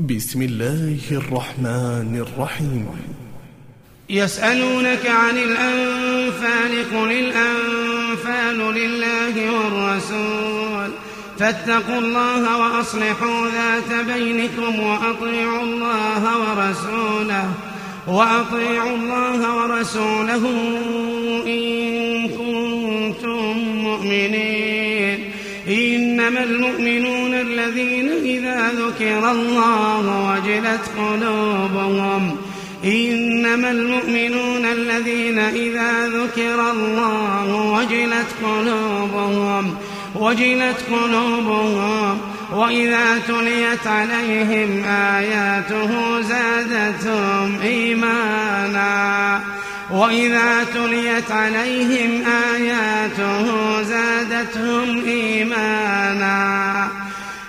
بسم الله الرحمن الرحيم. يسألونك عن الأنفال قل الأنفال لله والرسول. فاتقوا الله وأصلحوا ذات بينكم وأطيعوا الله ورسوله. وأطيعوا الله ورسوله إن كنتم مؤمنين. إنما المؤمنون الذين إذا ذكر الله وجلت قلوبهم إنما المؤمنون الذين إذا ذكر الله وجلت قلوبهم وجلت قلوبهم وإذا تليت عليهم آياته زادتهم إيمانا وإذا تليت عليهم آياته زادتهم إيمانا.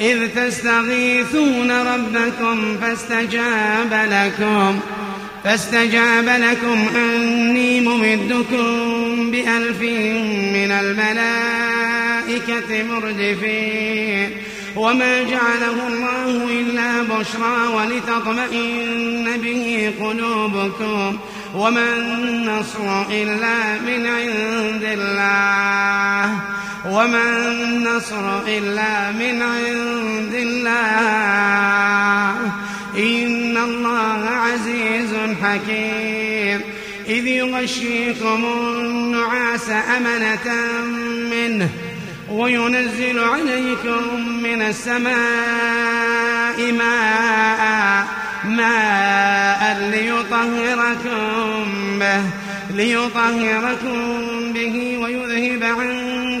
إذ تستغيثون ربكم فاستجاب لكم فاستجاب لكم. أني ممدكم بألف من الملائكة مردفين. وما جعله الله إلا بشرى ولتطمئن به قلوبكم. وما النصر إلا من عند الله. وما النصر إلا من عند الله. إن الله عزيز حكيم. إذ يغشيكم النعاس أمنة منه وينزل عليكم من السماء ماء ماء ليطهركم به ليطهركم به ويذهب عنكم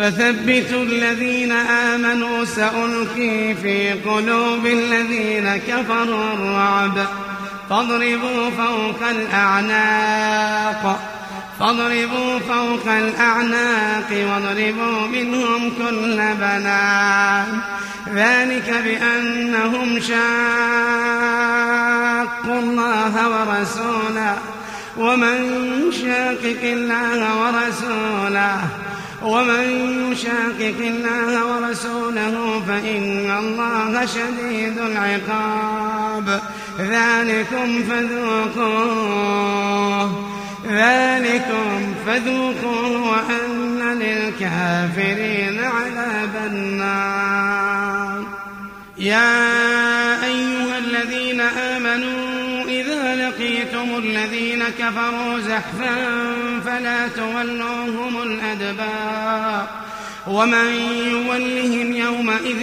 فثبتوا الذين آمنوا سألقي في قلوب الذين كفروا الرعب. فاضربوا فوق الأعناق. فاضربوا فوق الأعناق واضربوا منهم كل بنان. ذلك بأنهم شاقوا الله ورسوله. ومن شاقق الله ورسوله ومن يشاقق الله ورسوله فإن الله شديد العقاب. ذلكم فذوقوه ذلكم فذوقوه وأن للكافرين عذاب النار. يا لقيتم الذين كفروا زحفا فلا تولوهم الأدبار ومن يولهم يومئذ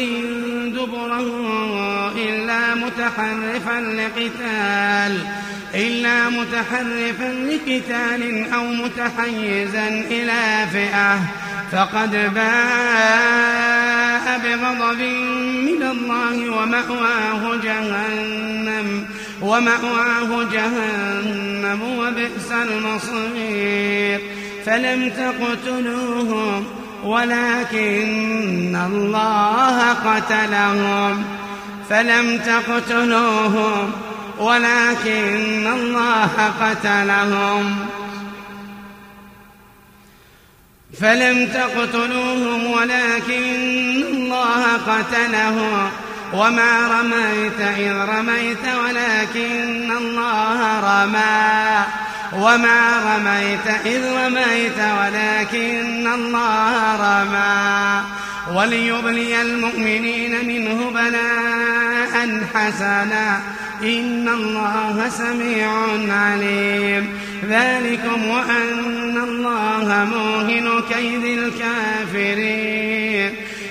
دبره إلا متحرفا لقتال إلا متحرفا لقتال أو متحيزا إلى فئة فقد باء بغضب من الله ومأواه جهنم. ومأواه جهنم وبئس المصير. فلم تقتلوهم ولكن الله قتلهم. فلم تقتلوهم ولكن الله قتلهم. فلم تقتلوهم ولكن الله قتلهم. وما رميت إذ رميت ولكن الله رمى. وما رميت إذ رميت ولكن الله رمى. وليبلي المؤمنين منه بلاء حسنا. إن الله سميع عليم. ذلكم وأن الله موهن كيد الكافرين.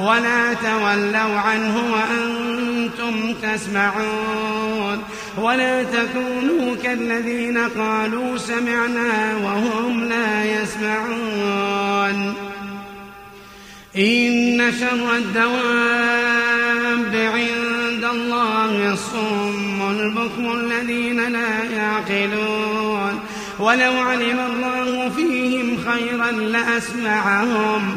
ولا تولوا عنه وأنتم تسمعون ولا تكونوا كالذين قالوا سمعنا وهم لا يسمعون. إن شر الدواب عند الله الصم البكم الذين لا يعقلون. ولو علم الله فيهم خيرا لأسمعهم.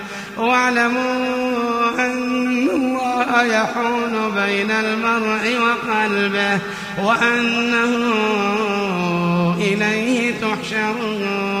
واعلموا أن الله يحول بين المرء وقلبه وأنه إليه تحشرون.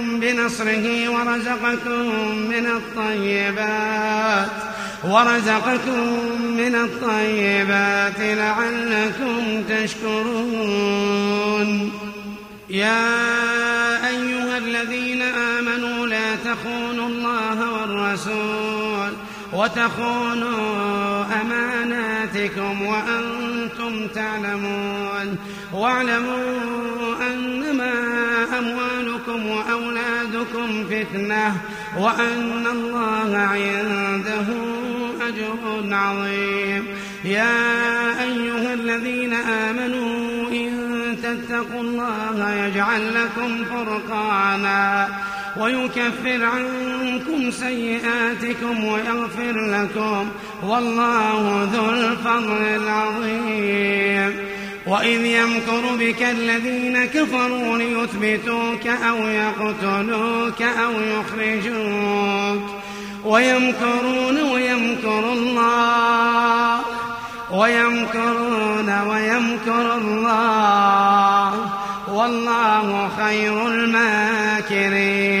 بنصره ورزقكم من الطيبات ورزقكم من الطيبات لعلكم تشكرون. يا أيها الذين آمنوا لا تخونوا الله والرسول وتخونوا أماناتكم وأنتم تعلمون. واعلموا أنما أموالكم وأولادكم فتنة وأن الله عنده أجر عظيم. يا أيها الذين آمنوا إن تتقوا الله يجعل لكم فرقانا ويكفر عنكم سيئاتكم ويغفر لكم. والله ذو الفضل العظيم. وإذ يمكر بك الذين كفروا ليثبتوك أو يقتلوك أو يخرجوك. ويمكرون ويمكر الله. ويمكرون ويمكر الله. والله خير الماكرين.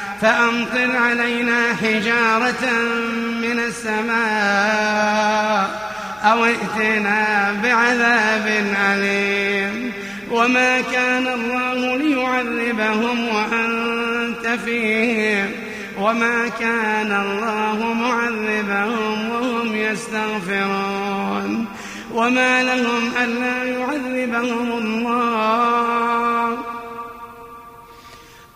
فأمطر علينا حجارة من السماء أو ائتنا بعذاب أليم. وما كان الله ليعذبهم وأنت فيهم. وما كان الله معذبهم وهم يستغفرون. وما لهم ألا يعذبهم الله.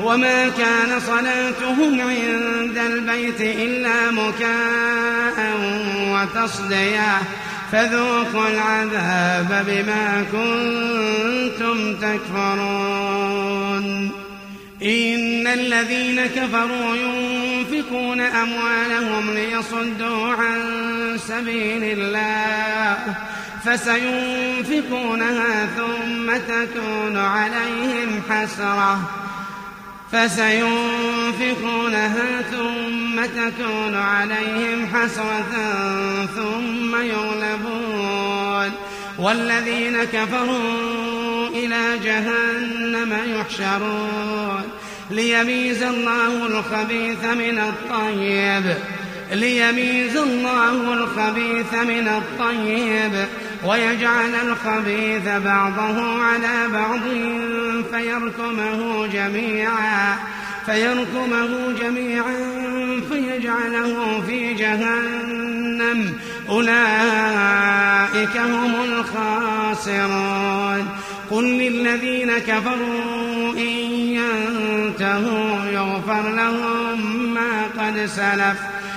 وما كان صلاتهم عند البيت إلا مكاء وتصديا فذوقوا العذاب بما كنتم تكفرون. إن الذين كفروا ينفقون أموالهم ليصدوا عن سبيل الله. فسينفقونها ثم تكون عليهم حسرة. فسينفقونها ثم تكون عليهم حسرة ثم يغلبون. والذين كفروا إلى جهنم يحشرون. ليميز الله الخبيث من الطيب. ليميز الله الخبيث من الطيب. ويجعل الخبيث بعضه على بعض فيركمه جميعا فيركمه جميعا فيجعله في جهنم. أولئك هم الخاسرون. قل للذين كفروا إن ينتهوا يغفر لهم ما قد سلف.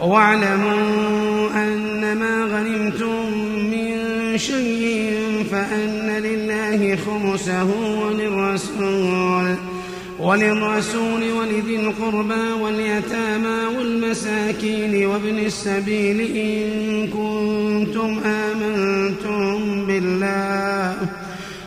واعلموا أن ما غنمتم من شيء فأن لله خمسه وللرسول وللرسول ولذي القربى واليتامى والمساكين وابن السبيل إن كنتم آمنتم بالله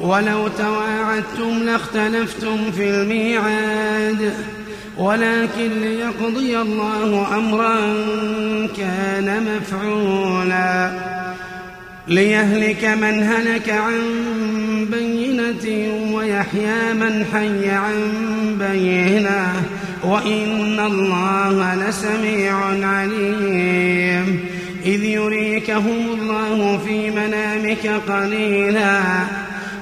ولو تواعدتم لاختلفتم في الميعاد ولكن ليقضي الله أمرا كان مفعولا. ليهلك من هلك عن بينة ويحيى من حي عن بينة وإن الله لسميع عليم. إذ يريكهم الله في منامك قليلا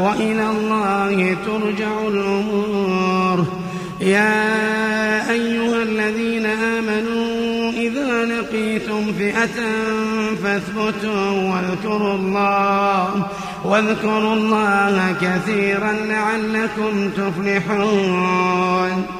وإلى الله ترجع الأمور. يا أيها الذين آمنوا إذا لقيتم فئة فاثبتوا واذكروا الله واذكروا الله كثيرا لعلكم تفلحون.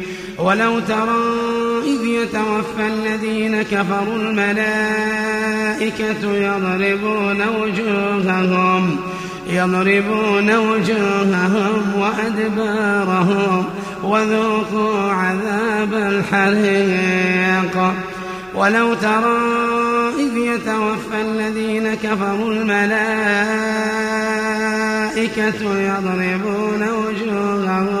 ولو ترى إذ يتوفى الذين كفروا الملائكة يضربون وجوههم يضربون وجوههم وأدبارهم وذوقوا عذاب الحريق. ولو ترى إذ يتوفى الذين كفروا الملائكة يضربون وجوههم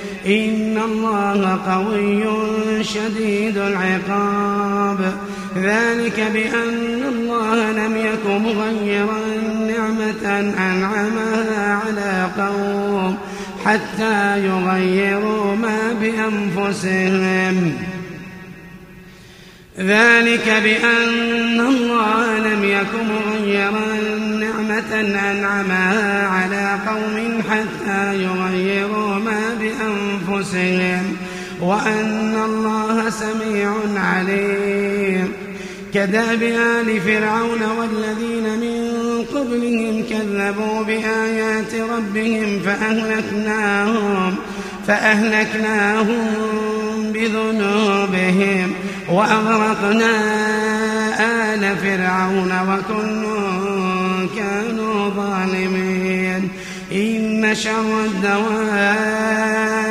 إن الله قوي شديد العقاب ذلك بأن الله لم يك مغيرا نعمة أنعمها على قوم حتى يغيروا ما بأنفسهم. ذلك بأن الله لم يك مغيرا نعمة أنعمها على قوم حتى يغيروا ما بأنفسهم وأن الله سميع عليم. كداب آل فرعون والذين من قبلهم كذبوا بآيات ربهم فأهلكناهم فأهلكناهم بذنوبهم. وأغرقنا آل فرعون وكل كانوا ظالمين. إن شر الدواب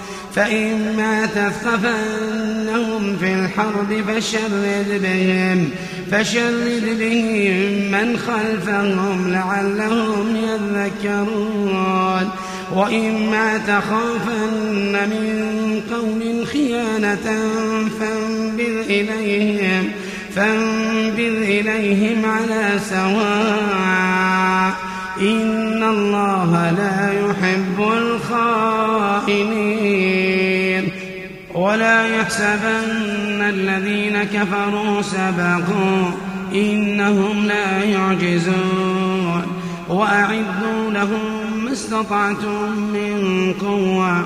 فإما تثقفنهم في الحرب فشرد بهم فشرد بهم من خلفهم لعلهم يذكرون. وإما تخافن من قوم خيانة فانبذ إليهم فانبذ إليهم على سواء. إن الله لا ولا يحسبن الذين كفروا سبقوا إنهم لا يعجزون وأعدوا لهم ما استطعتم من قوة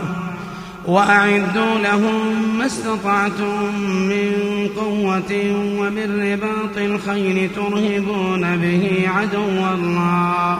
وأعدوا لهم ما استطعتم من قوة ومن رباط الخيل ترهبون به عدو الله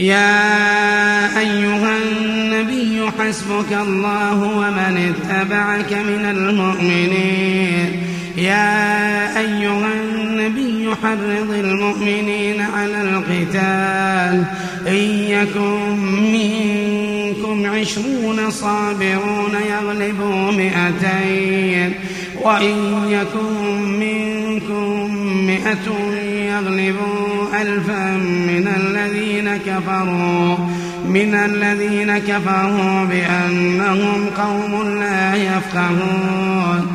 يا أيها النبي حسبك الله ومن اتبعك من المؤمنين. يا أيها النبي حرض المؤمنين على القتال. إن يكن منكم عشرون صابرون يغلبوا مئتين. وإن يكن منكم مئة يغلبوا ألفا كفروا من الذين كفروا بأنهم قوم لا يفقهون.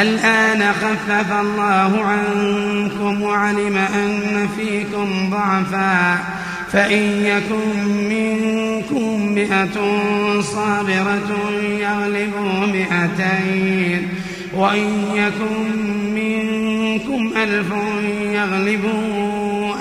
الآن خفف الله عنكم وعلم أن فيكم ضعفا. فإن يكن منكم مئة صابرة يغلبوا مئتين. وإن يكن منكم ألف يغلبوا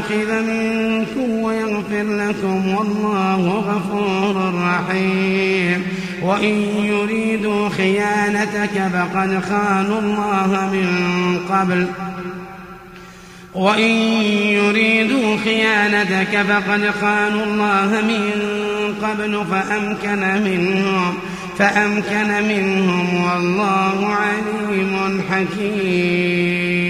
أخذ منكم ويغفر لكم والله غفور رحيم. وإن يريدوا خيانتك فقد خانوا الله من قبل. وإن يريدوا خيانتك فقد خانوا الله من قبل فأمكن منهم فأمكن منهم والله عليم حكيم.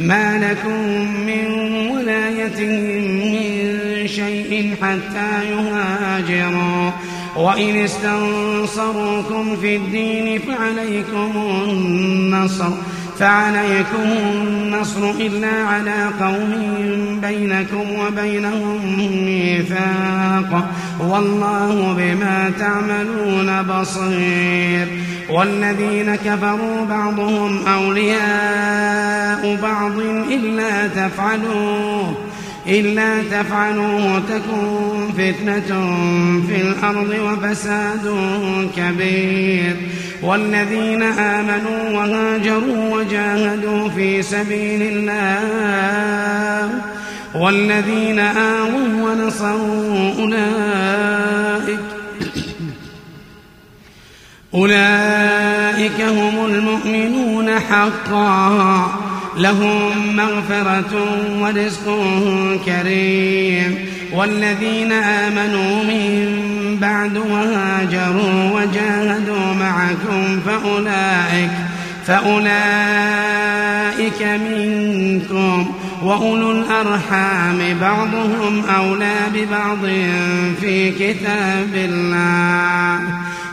ما لكم من ولايتهم من شيء حتى يهاجروا. وإن استنصروكم في الدين فعليكم النصر فعليكم النصر إلا على قوم بينكم وبينهم ميثاق. والله بما تعملون بصير. والذين كفروا بعضهم أولياء بعض إلا تفعلوه إلا تفعلوا تكن فتنة في الأرض وفساد كبير. والذين آمنوا وهاجروا وجاهدوا في سبيل الله والذين آووا ونصروا أولئك أولئك هم المؤمنون حقا. لهم مغفرة ورزق كريم. والذين آمنوا من بعد وهاجروا وجاهدوا معكم فأولئك فأولئك منكم. وأولو الأرحام بعضهم أولى ببعض في كتاب الله.